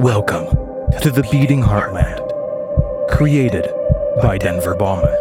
Welcome to the Beating Heartland, created by Denver Bauman.